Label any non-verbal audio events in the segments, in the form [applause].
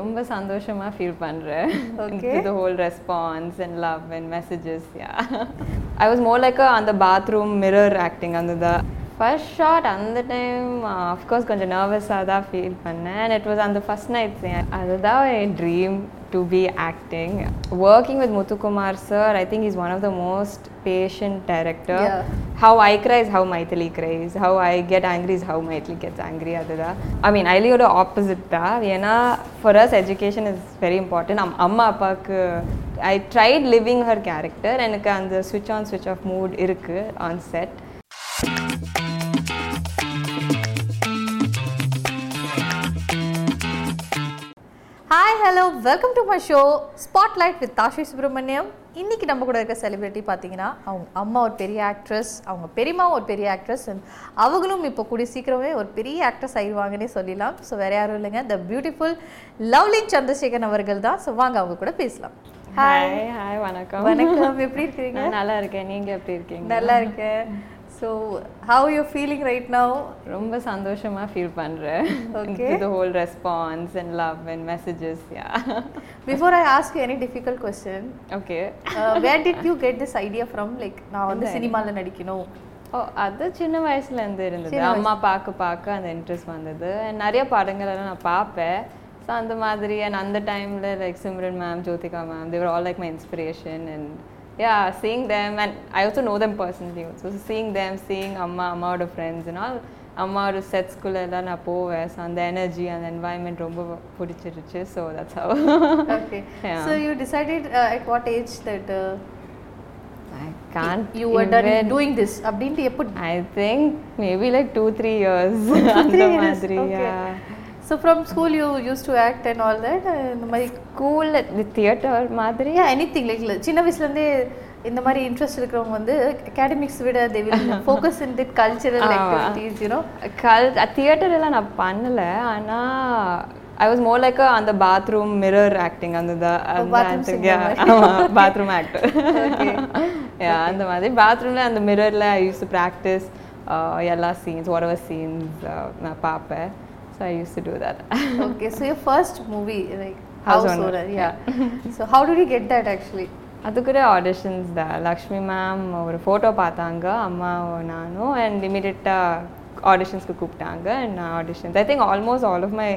ரொம்ப சந்தோஷமா feel whole response and love and messages yeah. I was more like a அந்த bathroom mirror acting அந்த the first shot அந்த time of course கொஞ்சம் நர்வஸாக தான் ஃபீல் பண்ணேன். அண்ட் இட் வாஸ் அந்த ஃபஸ்ட் நைட் அதுதான் என் dream to be acting working with Muthukumar sir I think is one of the most patient director Yeah. How I cries how Maithili cries how I get angry is how Maithili gets angry அதுதான் I mean ஐலியோட opposite தான். ஏன்னா for as education is very important um அம்மா அப்பாவுக்கு I tried living her character எனக்கு அந்த ஸ்விட்ச் on ஸ்விட்ச் ஆஃப் மூட் இருக்குது on set hello welcome to my show spotlight with Tashi Subramaniam இன்னைக்கு நம்ம கூட இருக்க செலிபிரிட்டி பார்த்தீங்கன்னா அவங்க அம்மா ஒரு பெரிய ஆக்ட்ரஸ் அவங்க பெரியம்மாவும் ஒரு பெரிய ஆக்ட்ரஸ் அண்ட் அவங்களும் இப்போ கூடிய சீக்கிரமே ஒரு பெரிய ஆக்ட்ரஸ் ஆயிடுவாங்கன்னே சொல்லலாம் ஸோ வேற யாரும் இல்லைங்க. த பியூட்டிஃபுல் லவ்லின் சந்திரசேகரன் அவர்கள் தான். ஸோ வாங்க அவங்க கூட பேசலாம். ஹாய் ஹாய் வணக்கம். வணக்கம். எப்படி இருக்கீங்க நான் நல்லா இருக்கேன். நீங்க எப்படி இருக்கீங்க? நல்லா இருக்கேன். So how you feeling right now ரொம்ப சந்தோஷமா feel Okay. the whole response and love and messages yeah. Before I ask any difficult question okay. Where did you get this idea from like நான் வந்து [laughs] சினிமாவில் நடிக்கணும். ஓ அது சின்ன வயசுல இருந்து இருந்தது. அம்மா பார்க்க பார்க்க அந்த இன்ட்ரெஸ்ட் வந்தது. நிறைய படங்கள் எல்லாம் நான் பார்ப்பேன். ஸோ அந்த மாதிரி அண்ட் அந்த டைம்ல like Simran ma'am Jyothika ma'am they were all like my inspiration and yeah seeing them and I also know them personally so seeing them seeing அம்மா அம்மாவோட ஃப்ரெண்ட்ஸ் and all அம்மாவோட செட்ஸ்குள்ள எல்லாம் நான் போவேன். ஸோ அந்த எனர்ஜி அந்த என்வாயன்மெண்ட் ரொம்ப பிடிச்சிருச்சு. So that's how Okay. [laughs] Yeah. So you decided uh, at what age that uh, I can't you were done doing this? அப்படின்ட்டு எப்போ I think maybe like two, three years. [laughs] அந்த three years, மாதிரி from school you used to act and all that uh, இந்த மாதிரி the theater மாதிரி yeah anything like சின்ன வயசுலேருந்தே இந்த மாதிரி இன்ட்ரெஸ்ட் இருக்கிறவங்க வந்து அகாடமிக்ஸ் விட they will [laughs] focus in the cultural ஆமா. activities you know? கல் தியேட்டர் எல்லாம் நான் பண்ணல. ஆனா ஐ வாஸ் மோர் லைக் அந்த பாத்ரூம் மிரர் ஆக்டிங் அந்த. Bathroom [laughs] actor Okay. [laughs] அந்த மாதிரி. பாத்ரூம்ல அந்த மிரர்ல ஐ யூஸ் டு ப்ராக்டிஸ் எல்லா சீன்ஸ் ஒரு சீன்ஸ் நான் பார்ப்பேன். So I use to do that okay so your first movie like House house owner, yeah. so how did you get that actually? அது கூட ஆடிஷன்ஸ் தான் லக்ஷ்மி மேம் ஒரு photo பார்த்தாங்க அம்மாவும் நானும் அண்ட் இமீடியட்டாக ஆடிஷன்ஸ்க்கு கூப்பிட்டாங்க அண்ட் நான் auditions I think almost all of my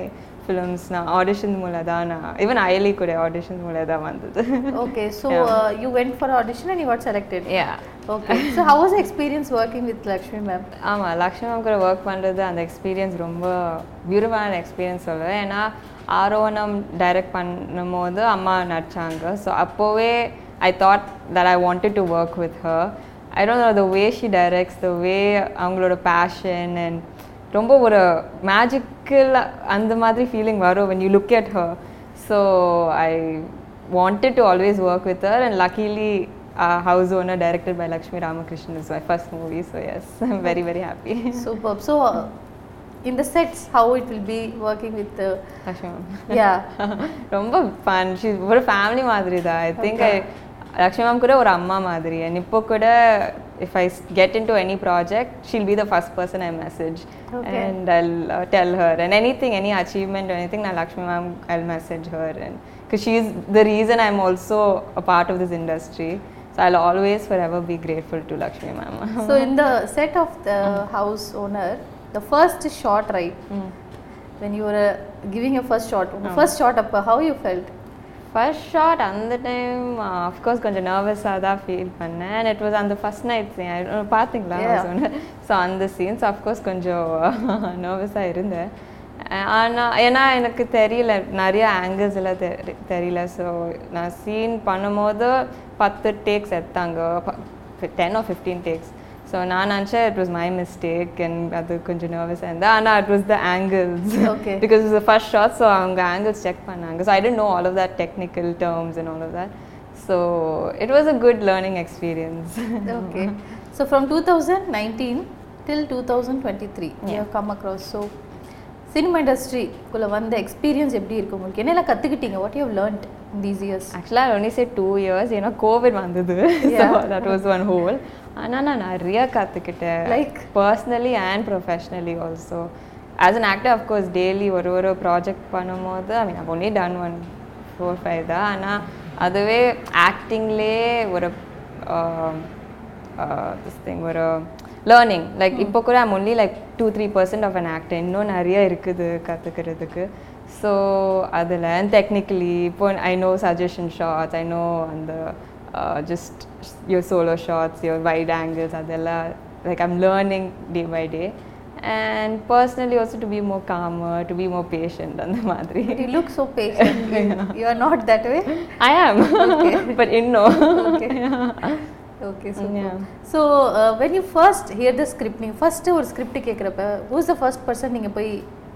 films நான் ஆடிஷன் மூலம் தான் நான் ஈவன் ஐலி கூட ஆடிஷன் மூலம் தான் வந்தது. Okay so uh, you went for audition and you got selected. Yeah okay so how was the experience working with ஆமாம் Lakshmi ma'am கூட ஒர்க் பண்ணுறது அந்த எக்ஸ்பீரியன்ஸ் ரொம்ப வியூரமான எக்ஸ்பீரியன்ஸ் சொல்லுவேன் ஏன்னா ஆரோவணம் டைரக்ட் பண்ணும்போது அம்மா நடிச்சாங்க. ஸோ அப்போவே I thought that I wanted to work with her I don't know the way she directs the way அவங்களோட பேஷன் அண்ட் ரொம்ப ஒரு மேஜிக்கல் அந்த மாதிரி ஃபீலிங் வரும் when you look at her so I wanted to always work with her and luckily uh, House Owner directed by Lakshmi Ramakrishnan is my first movie so yes [laughs] I'm very very happy Superb. So, uh, in the sets, how it will be working with the Lakshmi ma'am. yeah. [laughs] ரொம்ப fun she ஒரு family மாதிரி தான் I think I Lakshmi ma'am கூட ஒரு அம்மா மாதிரி and இப்போ கூட if I get into any project she'll be the first person I message Okay. And I tell her and anything any achievement anything நான் Lakshmi ma'am I message her and because she is the reason I am also a part of I always for ever be grateful to Lakshmi ma'am So, in the set of the house owner, the first shot, right? When you were uh, giving your first shot, first shot up, how you felt? First shot அந்த time of course கொஞ்சம் நர்வஸாக தான் feel பண்ணேன். And it was அந்த first night scene பார்த்தீங்களா. சொன்னேன் so அந்த scenes of course கொஞ்சம் [laughs] நர்வஸாக இருந்தேன். ஆனால் ஏன்னா எனக்கு தெரியல நிறைய ஆங்கிள்ஸ் எல்லாம் தெரி தெரியல ஸோ நான் சீன் பண்ணும்போது பத்து டேக்ஸ் எடுத்தாங்க ten or fifteen takes so நான் நினச்சேன் it was my mistake and அது கொஞ்சம் நர்வஸாக இருந்தேன் ஆனால் it was the angles Okay. because it's the first shot so அவங்க angles check பண்ணாங்க so I didn't know all of that technical terms and all of that so it was a good learning experience Okay. so, from 2019 till 2023, you have come across. So, cinema இண்டஸ்ட்ரிக்குள்ளே வந்த experience எப்படி இருக்கு உங்களுக்கு? என்னெல்லாம் கற்றுக்கிட்டீங்க what you learned in these years I only say two years. ஏன்னா Covid வந்தது. That was one whole. ஆனால் நான் நிறைய கற்றுக்கிட்டேன் Like? Personally and professionally also as an actor of course daily ஒரு ஒரு ப்ராஜெக்ட் பண்ணும்போது I mean only done one four five தான். ஆனால் அதுவே ஆக்டிங்லேயே ஒரு திஸ் திங் ஒரு லேர்னிங் லைக் இப்போ கூட I'm only like two three percent of an actor இன்னும் நிறைய இருக்குது கற்றுக்கிறதுக்கு ஸோ அதில் டெக்னிக்கலி இப்போ I know suggestion shots I know அந்த just your solo shots your wide angles அதெல்லாம் like I'm learning day by day and personally also to be more calmer to be more patient அந்த மாதிரி. You look so patient. [laughs] you are not that way. I am but இன்னும் Okay. Okay, super. Yeah. So, uh, when you first hear the script, நீங்க first ஒரு script கேட்குறப்ப who's the first person நீங்க போய்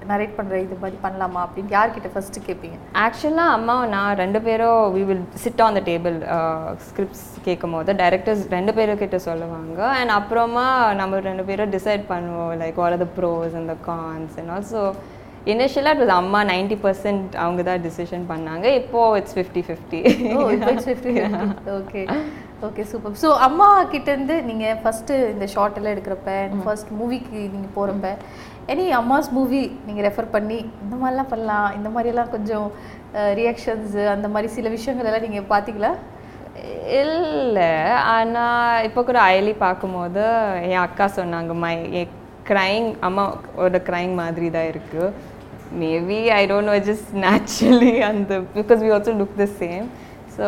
narrate பண்ற இது மாதிரி பண்ணலாமா அப்படின்னு யார்கிட்ட ஃபர்ஸ்ட் கேட்பீங்க ஆக்சுவலாக அம்மா நான் ரெண்டு பேரும் we will sit on the table scripts கேட்கும் போது டைரக்டர்ஸ் ரெண்டு பேரும் கிட்ட சொல்லுவாங்க அண்ட் அப்புறமா நம்ம ரெண்டு பேரும் டிசைட் பண்ணுவோம் like all the pros and the cons and also இனிஷியலாக இட் வாஸ் அம்மா நைன்டி பர்சன்ட் அவங்க தான் டிசிஷன் பண்ணாங்க இப்போது it's fifty fifty it's fifty okay okay super so அம்மா கிட்டேருந்து நீங்கள் ஃபஸ்ட்டு இந்த ஷார்ட் எல்லாம் எடுக்கிறப்ப ஃபர்ஸ்ட் மூவிக்கு நீங்கள் போகிறப்ப எனி அம்மாஸ் மூவி நீங்கள் ரெஃபர் பண்ணி இந்த மாதிரிலாம் பண்ணலாம் இந்த மாதிரியெல்லாம் கொஞ்சம் ரியாக்ஷன்ஸ் அந்த மாதிரி சில விஷயங்கள் எல்லாம் நீங்கள் பார்த்தீங்களா இல்லை. ஆனால் இப்போ கூட அயலி பார்க்கும்போது என் அக்கா சொன்னாங்க மை க்ரைங் அம்மா ஒரு க்ரைங் மாதிரி தான் இருக்குது maybe I don't know just naturally அந்த because we also look the same so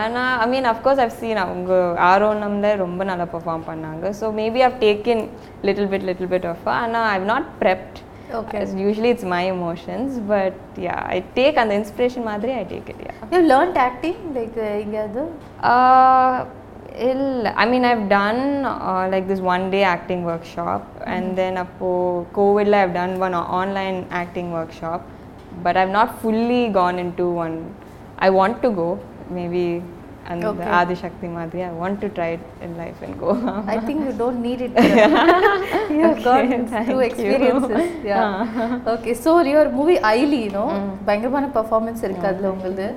ஆனால் I mean of course I've seen அவங்க ஆரோனம்ல ரொம்ப நல்லா பெர்ஃபார்ம் பண்ணாங்க. So maybe I've taken little bit little bit of ஆனால் I've not prepped Okay. Usually it's my emotions but ya I take அந்த inspiration மாதிரி I take it ya you learned acting like எங்கேயாவது? Uh, ill. I mean, I've done uh, like this one day acting workshop, and then apo COVID, I've done one o- online acting workshop, but I've not fully gone into one. I want to go, maybe, and Okay. the Adi Shakti Madhya. I want to try it in life and go. I think you don't need it you have got thank to you. Experiences ya okay so your movie Ayali no பயங்கரமான performance இருக்கு அதில் உங்களுது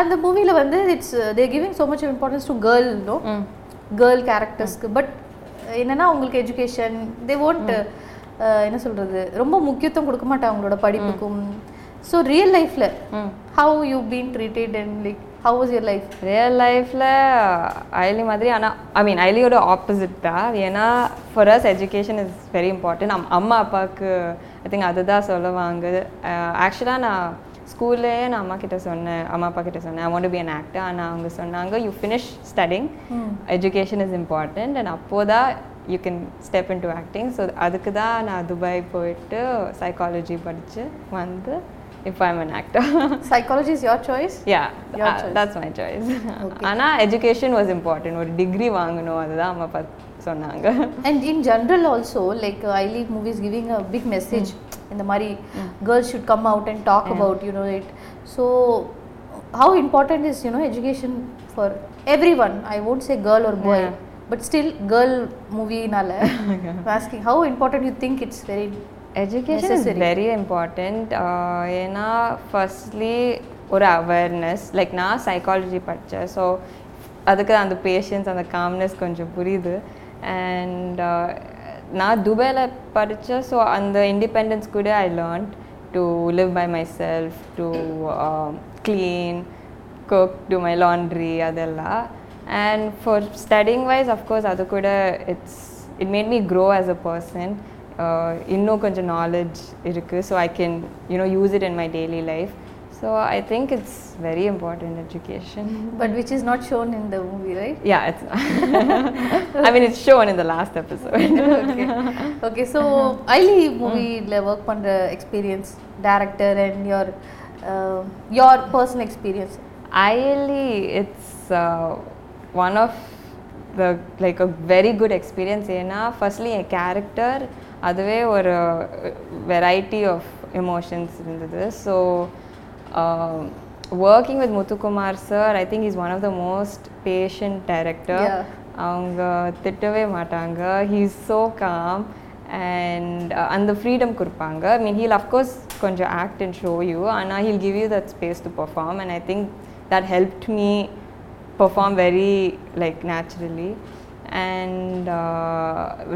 அந்த மூவியில் வந்து it's they giving so much importance to girl no girl கேரக்டர்ஸ்க்கு but என்னன்னா உங்களுக்கு education they won't என்ன சொல்றது? ரொம்ப முக்கியத்துவம் கொடுக்க மாட்டாங்க அவங்களோட படிப்புக்கும். ஸோ ரியல் லைஃப்ல how you been treated and like how was your life real லைஃப்பில் ஐலி மாதிரி ஆனால் ஐ மீன் ஐலியோட ஆப்போசிட் தான். ஏன்னா for as education is very important um அம்மா அப்பாவுக்கு ஐ திங்க் அதுதான் சொல்லுவாங்க. ஆக்சுவலாக நான் ஸ்கூல்லேயே நான் அம்மா கிட்ட சொன்னேன் அம்மா அப்பா கிட்ட சொன்னேன் I want be an actor ஆனால் அவங்க சொன்னாங்க you finish studying education is important and அப்போது தான் you can step in to acting so அதுக்கு தான் நான் துபாய் போயிட்டு சைக்காலஜி படித்து வந்து இப்போ I'm an actor psychology is your choice choice. that's my choice. ஆனால் எஜுகேஷன் வாஸ் இம்பார்ட்டன்ட் ஒரு டிகிரி வாங்கணும் அதுதான் அம்மா அப்பா சொன்னாங்க. And in general also, like uh, I leave movies giving a big should come out and talk about, you know, it. So, how important is, you know, education for everyone? I won't say girl or boy, Yeah. but still girl movie nala. I'm asking, how important you think it's very education is. Very important ஏன்னா firstly ஒரு awareness like நான் psychology படித்தேன் so அதுக்கு அந்த patience அந்த calmness கொஞ்சம் புரியுது and நான் துபாயில் படித்தேன் ஸோ அந்த இண்டிபெண்டன்ஸ் கூட I learn to live by my self to clean cook to my laundry அதெல்லாம். And for studying wise of course அது கூட it's it made me grow as a person இன்னும் கொஞ்சம் நாலேஜ் இருக்குது so I can you know use it in my daily life so I think it's very important education but which is not shown in the movie, right? Yeah, it's. I mean, it's shown in the last episode. okay. okay, so Ayali மூவியில் work பண்ணுற experience director and your your personal experience it's uh, one of the like a very good experience. ஏன்னா firstly என் character அதுவே ஒரு variety of emotions இருந்தது so working with Muthukumar sir I think is one of the most patient director. அவங்க திட்டவே மாட்டாங்க. He is so calm and அந்த freedom கொடுப்பாங்க. மீன் ஹீல் அஃப்கோர்ஸ் கொஞ்சம் ஆக்ட் அண்ட் ஷோ யூ ஆனால் he'll give you that space to perform and I think that helped me perform very like naturally. And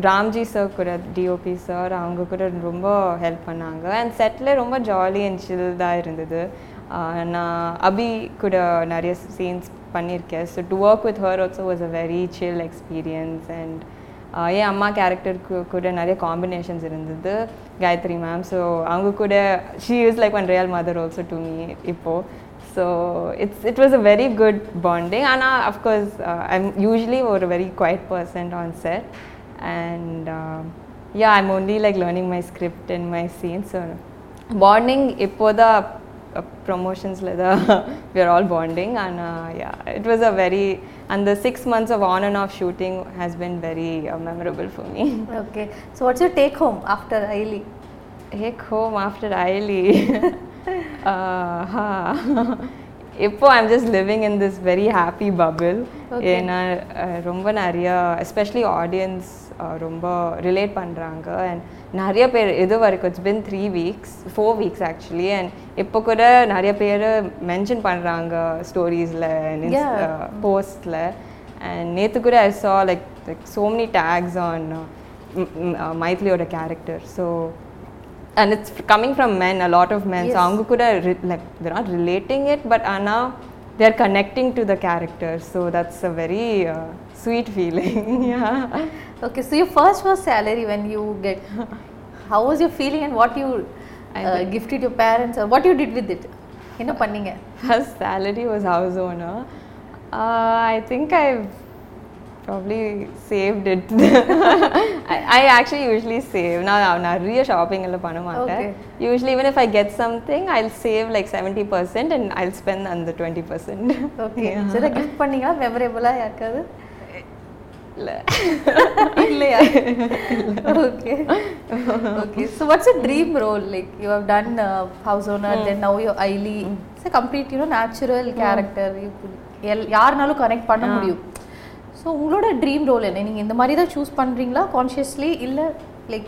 Ramji sir கூட DOP sir அவங்க கூட ரொம்ப help பண்ணாங்க. And செட்டில் ரொம்ப jolly and சில்தாக இருந்தது. Uh, நான் அபி கூட நிறைய சீன்ஸ் பண்ணியிருக்கேன் so to work with her also was a very chill experience and என் அம்மா கேரக்டருக்கு கூட நிறைய காம்பினேஷன்ஸ் இருந்தது. காயத்ரி மேம் ஸோ அவங்க கூட she is like one real mother also to me இப்போது So it's it was a very good bonding ஆனால் of course I'm usually ஒரு very quiet person on set and yeah I'm only like learning my script and my scenes so bonding இப்போதான் ப்ரொமோஷன்ஸில் தான் [laughs] we are all bonding and yeah it was a very அந்த six months of on and off shooting has been very memorable for me [laughs] okay so what's you take home after ஐலி Take home after Aili. uh, huh. [laughs] இப்போ I'm just living in this very happy bubble. ஏன்னா ரொம்ப நிறைய especially audience ரொம்ப relate பண்ணுறாங்க and நிறைய பேர் இது வரைக்கும் it's been three weeks four weeks actually and இப்போ கூட நிறைய பேர் மென்ஷன் பண்ணுறாங்க ஸ்டோரிஸில். போஸ்டில் அண்ட் நேற்று கூட I saw like like so many tags on uh, m- m- uh, மைத்லியோட character so and it's coming from men a lot of men so Yes. அவங்க கூட re- like they're not relating it but ஆனா they're connecting to the character so that's a very uh, sweet feeling [laughs] yeah Okay, so your first first salary when you get, how was your feeling and what you I uh, did- gifted your parents or what you did with it? என்ன பண்ணீங்க [laughs] first salary was house owner uh, I think I've it. [laughs] I, I actually usually save. now நான் நிறைய shopping எல்லாம் பண்ண மாட்டேன். Okay. usually even if I get something I'll save like 70% and I'll spend அந்த 20% okay so இதை gift பண்ணீங்களா? மெமரேபிளாக யாருக்காவது? இல்ல. இல்லையா? Okay okay so what's a dream role like you have done house owner then now you Ayali it's complete you know natural character யாருனாலும் connect பண்ண முடியும். ஸோ உங்களோட ட்ரீம் ரோல் என்ன? நீங்கள் இந்த மாதிரி தான் சூஸ் பண்ணுறீங்களா கான்ஷியஸ்லி இல்லை like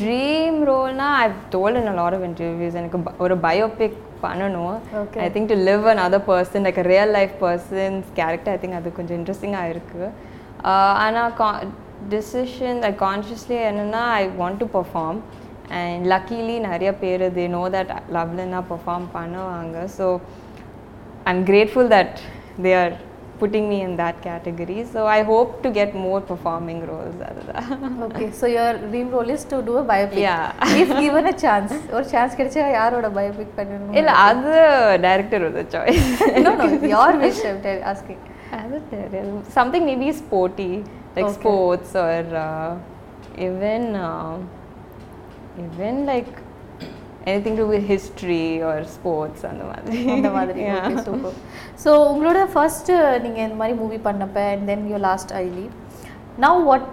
dream ரோல்னா I told in lot of interviews எனக்கு ஒரு பயோபிக் பண்ணணும். I think to live an other person like real life person's character I think அது கொஞ்சம் இன்ட்ரெஸ்டிங்காக இருக்குது ஆனால் கா டிசிஷன் ஐ கான்ஷியஸ்லி என்னென்னா I want to perform and luckily நிறைய பேர் தே நோ தட் லவ்லன்னா பர்ஃபார்ம் பண்ணுவாங்க. So I'm grateful that they are putting me in that category. So I hope to get more performing roles. அதுதான். [laughs] Okay so your dream role is to do a biopic Yeah. If given a chance ஒரு chance கிடைச்சா யாரோட biopic பண்ணணும் இல்ல அது director ஒரு choice. [laughs] No no your wish asking அது தெரியல. Something maybe sporty, like Okay. sports or uh, even uh, even like anything to do with history or sports அந்த மாதிரி. அந்த மாதிரி. சூப்பர் ஸோ உங்களோட ஃபர்ஸ்ட் நீங்கள் இந்த மாதிரி மூவி பண்ணப்ப and then you last Ayali now what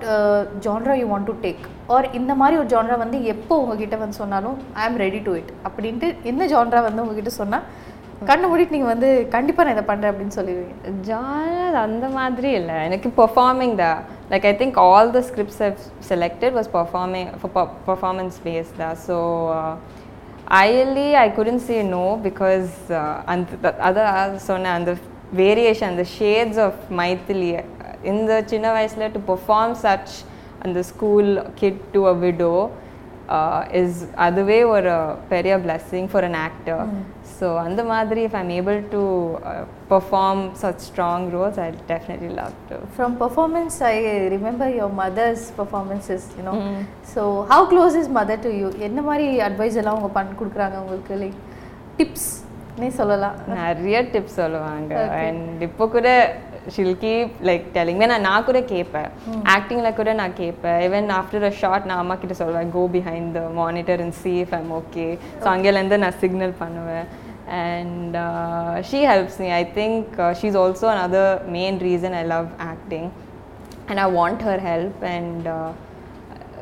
genre you want to take or இந்த மாதிரி ஒரு ஜான்ரா வந்து எப்போ உங்ககிட்ட வந்து சொன்னாலும் I am ready to it அப்படின்ட்டு எந்த ஜான்ரா வந்து உங்ககிட்ட சொன்னால் கண்ணு மூடிட்டு நீங்கள் வந்து கண்டிப்பாக நான் இதை பண்ணுறேன் அப்படின்னு சொல்லிடுவீங்க. ஜானர் அந்த மாதிரி இல்லை. எனக்கு பெர்ஃபார்மிங் தான். Like I think all the scripts I've selected was performing performance base தான். So ஐஎல்இ I couldn't say no because அந்த அதான் சொன்னேன் அந்த வேரியேஷன் அந்த ஷேட்ஸ் ஆஃப் மைத்திலி இந்த சின்ன வயசில் டு பெர்ஃபார்ம் சச் அந்த school kid to a widow is அதுவே ஒரு பெரிய blessing for an actor so அந்த மாதிரி if I'm able to perform such strong roles I definitely love to from performance I remember your mother's performances you know so how close is mother to you என்ன மாதிரி advice எல்லாம் அவங்க பண்ணி கொடுக்குறாங்க உங்களுக்கு? Like டிப்ஸ்னே சொல்லலாம். நிறைய டிப்ஸ் சொல்லுவாங்க. அண்ட் இப்போ கூட ஷில் கீப் லைக் டெலிங் நான் நான் கூட கேட்பேன் ஆக்டிங்கில் கூட நான் கேட்பேன் ஈவன் ஆஃப்டர் அ ஷார்ட் நான் அம்மா கிட்ட சொல்லுவேன் go behind the monitor and see if I'm okay so அங்கேலேருந்து நான் சிக்னல் பண்ணுவேன். and uh, she helps me. I think uh, she's also another main reason I love acting, and I want her help. And uh,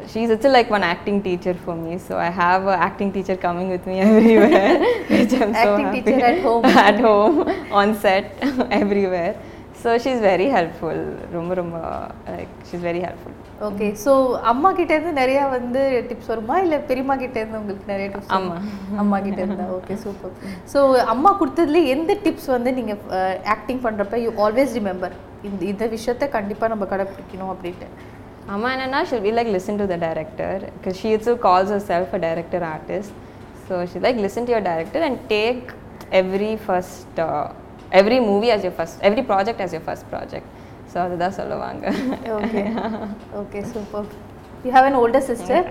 she's it's like one acting teacher for me. So I have an acting teacher coming with me [laughs] everywhere, which I'm acting so happy. teacher at home. [laughs] at home, on set, [laughs] everywhere. So she's very helpful ரொம்ப ரொம்ப like she's very helpful okay so அம்மா கிட்ட இருந்து நிறைய வந்து tips வருமா இல்லை பெரியம்மா கிட்ட இருந்து உங்களுக்கு நிறைய டிப்ஸ் அம்மா. அம்மா கிட்ட இருந்தா ஓகே சூப்பர் ஸோ அம்மா கொடுத்ததுல எந்த டிப்ஸ் வந்து நீங்கள் ஆக்டிங் பண்ணுறப்ப யூ ஆல்வேஸ் ரிமெம்பர் இந்த இந்த விஷயத்த கண்டிப்பா நம்ம கடைப்பிடிக்கணும் அப்படின்ட்டு Amma and should be like listen to the director because she itself calls herself a director artist. So she like listen to your director and take every first every movie as your first every project as your first project. So அதுதான் சொல்லுவாங்க. Okay okay super you have an older sister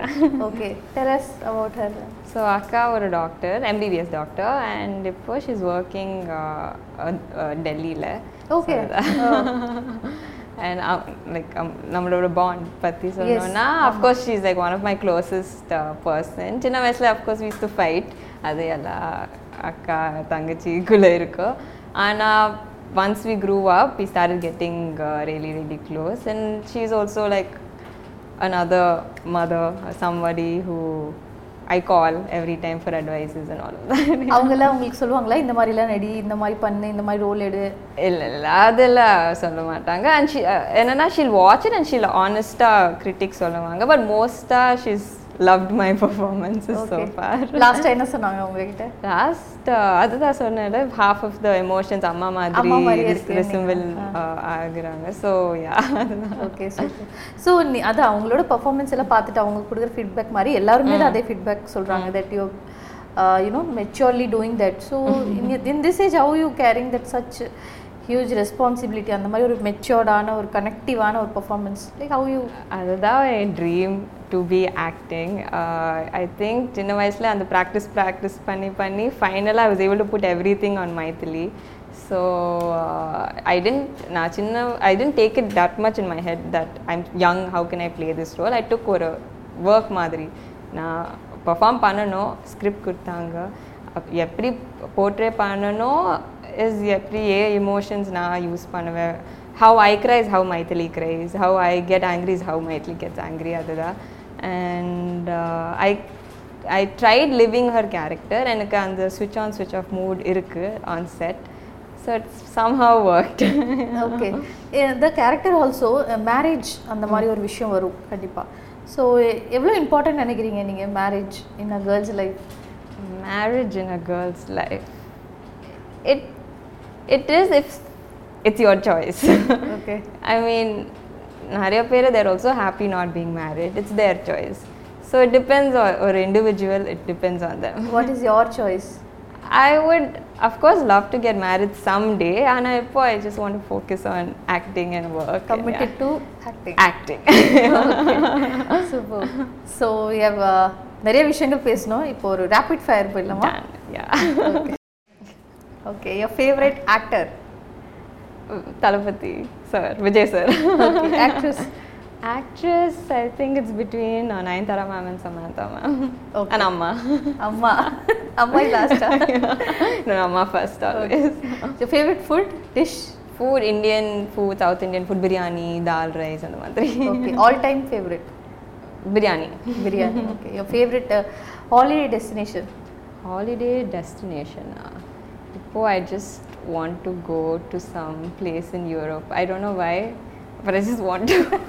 okay tell us about her. So அக்கா ஒரு doctor MBBS doctor and இப்போ she's working டெல்லியில் Okay. And like நம்மளோட bond பற்றி சொல்லணும்னா of course she is like one of my closest person சின்ன வயசில் of course we used to fight அது எல்லாம் அக்கா தங்கச்சிக்குள்ளே இருக்கும். ஆனால் once we grew up we start getting really really close and she is also like another mother or somebody who I call every time for advices and all of that. [laughs] அவங்கெல்லாம் உங்களுக்கு சொல்லுவாங்களா? இந்த மாதிரிலாம் நடி இந்த மாதிரி பண்ணு இந்த மாதிரி ரோல் எடு? இல்லை இல்லை அதெல்லாம் சொல்ல மாட்டாங்க. அண்ட் ஷி என்னன்னா she'll watch it and she'll ஆனஸ்டாக critic சொல்லுவாங்க. பட் மோஸ்ட்டாக she's loved my performances so far லாஸ்டா என்ன சொன்னாங்க உங்ககிட்ட? லாஸ்ட் அதுதான் சொன்னேன்ல ஹாஃப் ஆஃப் த எமோஷன்ஸ் அம்மா மாதிரி ரிசிம்பிள் ஆகுறாங்க. ஸோ யா ஓகே ஸோ அது அவங்களோட பர்ஃபார்மன்ஸ் எல்லாம் பார்த்துட்டு அவங்க கொடுக்குற ஃபீட்பேக் மாதிரி எல்லாருமே அதே ஃபீட்பேக் சொல்கிறாங்க that you you know maturely doing that so in this age how you carrying that such huge responsibility அந்த மாதிரி ஒரு மெச்சோர்டான ஒரு கனெக்டிவான ஒரு பர்ஃபார்மன்ஸ் லைக் ஹவு யூ அதுதான் என் dream to be acting I think சின்ன வயசில் அந்த ப்ராக்டிஸ் ப்ராக்டிஸ் பண்ணி பண்ணி ஃபைனலாக I was able to put everything on Maithili so I tend நான் சின்ன I tend take it that much in my head that I'm young how can I play this role I took ஒரு work மாதிரி. நான் perform பண்ணணும் script கொடுத்தாங்க. எப்படி portray பண்ணணும் is எப்படி ஏ இமோஷன்ஸ் நான் யூஸ் பண்ணுவேன்? Have I cries how Maithili cries. How I get angry is how Maithili gets angry அதுதான். And I I tried living her character எனக்கு அந்த ஸ்விட்ச் ஆன் ஸ்விட்ச் ஆஃப் மூட் இருக்குது on set so it's somehow worked okay the character also marriage அந்த மாதிரி ஒரு விஷயம் வரும் கண்டிப்பாக ஸோ எவ்வளோ இம்பார்ட்டன்ட் நினைக்கிறீங்க நீங்கள் marriage in a girl's life marriage in a girl's life. It it is if it's your choice [laughs] okay i mean நிறைய பேர் they're also happy not being married it's their choice so it depends ஒரு individual it depends on them what is your choice [laughs] I would, of course, love to get married someday, and I, I just want to focus on acting and work. and, committed to acting yeah, acting. [laughs] Super so how நிறைய விஷயங்கள் பேசணும் இப்போ ஒரு rapid fire போயிடலாமா Done. Okay, your favorite actor? Uh, Talapati sir, Vijay sir. Okay. [laughs] Actress? Actress, I think it's between uh, Nayanthara ma'am and Samantha ma'am. Okay. And Amma. Amma. Amma is last [laughs] star. yeah. No, Amma first always. Okay. Your favorite food? Dish? Food, Indian food, South Indian food, biryani, dal rice and the madri. Okay. [laughs] All time favorite? Biryani. Biryani, okay. Your favorite uh, holiday destination? Holiday destination. Uh, I just want to go to some place in Europe. I don't know why, but I just want to.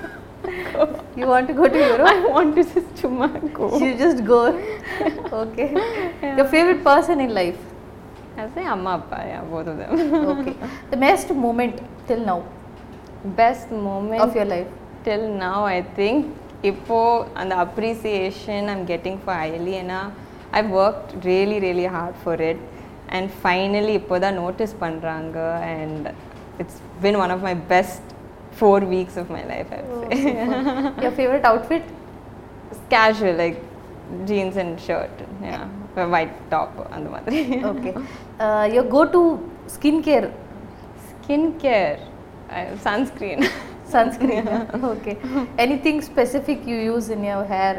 [laughs] you want to go to Europe? [laughs] I want to just to go. You just go. [laughs] okay. Yeah. Your favorite person in life? I say Amma Appa, yeah, both of them. okay. The best moment till now? Best moment of your life? Till now, I think Ipo and the appreciation I'm getting for Ayali and I've worked really, really hard for it. And finally, இப்போ தான் notice பண்ணுறாங்க and it's been one of my best four weeks of my life, I would say. Your favourite outfit It's casual, like jeans and shirt, yeah, a white top அந்த மாதிரி. Okay your go to skin care Skincare, uh, sunscreen. sunscreen okay anything specific you use in your hair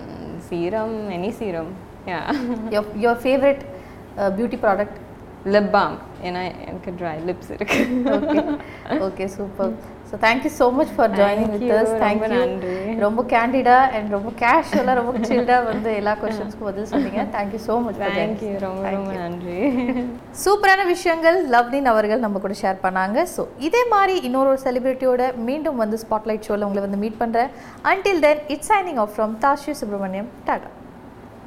Mm, serum, any serum, yeah. your beauty product lip balm ஏன்னா எனக்கு dry lips இருக்கு so much for joining Thank with you, us thank ரொம்ப you. நன்றி. ரொம்ப கேண்டிடா and ரொம்ப கேஷுவலா ரொம்ப சில்டா வந்து எல்லா கொஸ்டின்ஸ்க்கும் பதில் சொன்னீங்க. Thank you so much for joining thank you. ரொம்ப ரொம்ப. நன்றி. சூப்பரான விஷயங்கள் லவ்லின் அவர்கள் நம்ம கூட ஷேர் பண்ணாங்க. ஸோ இதே மாதிரி இன்னொரு ஒரு செலிபிரிட்டியோட மீண்டும் வந்து ஸ்பாட்லைட் ஷோவில் உங்களை வந்து மீட் பண்ணுறேன் until then it's signing off from Thashu Subramaniam tata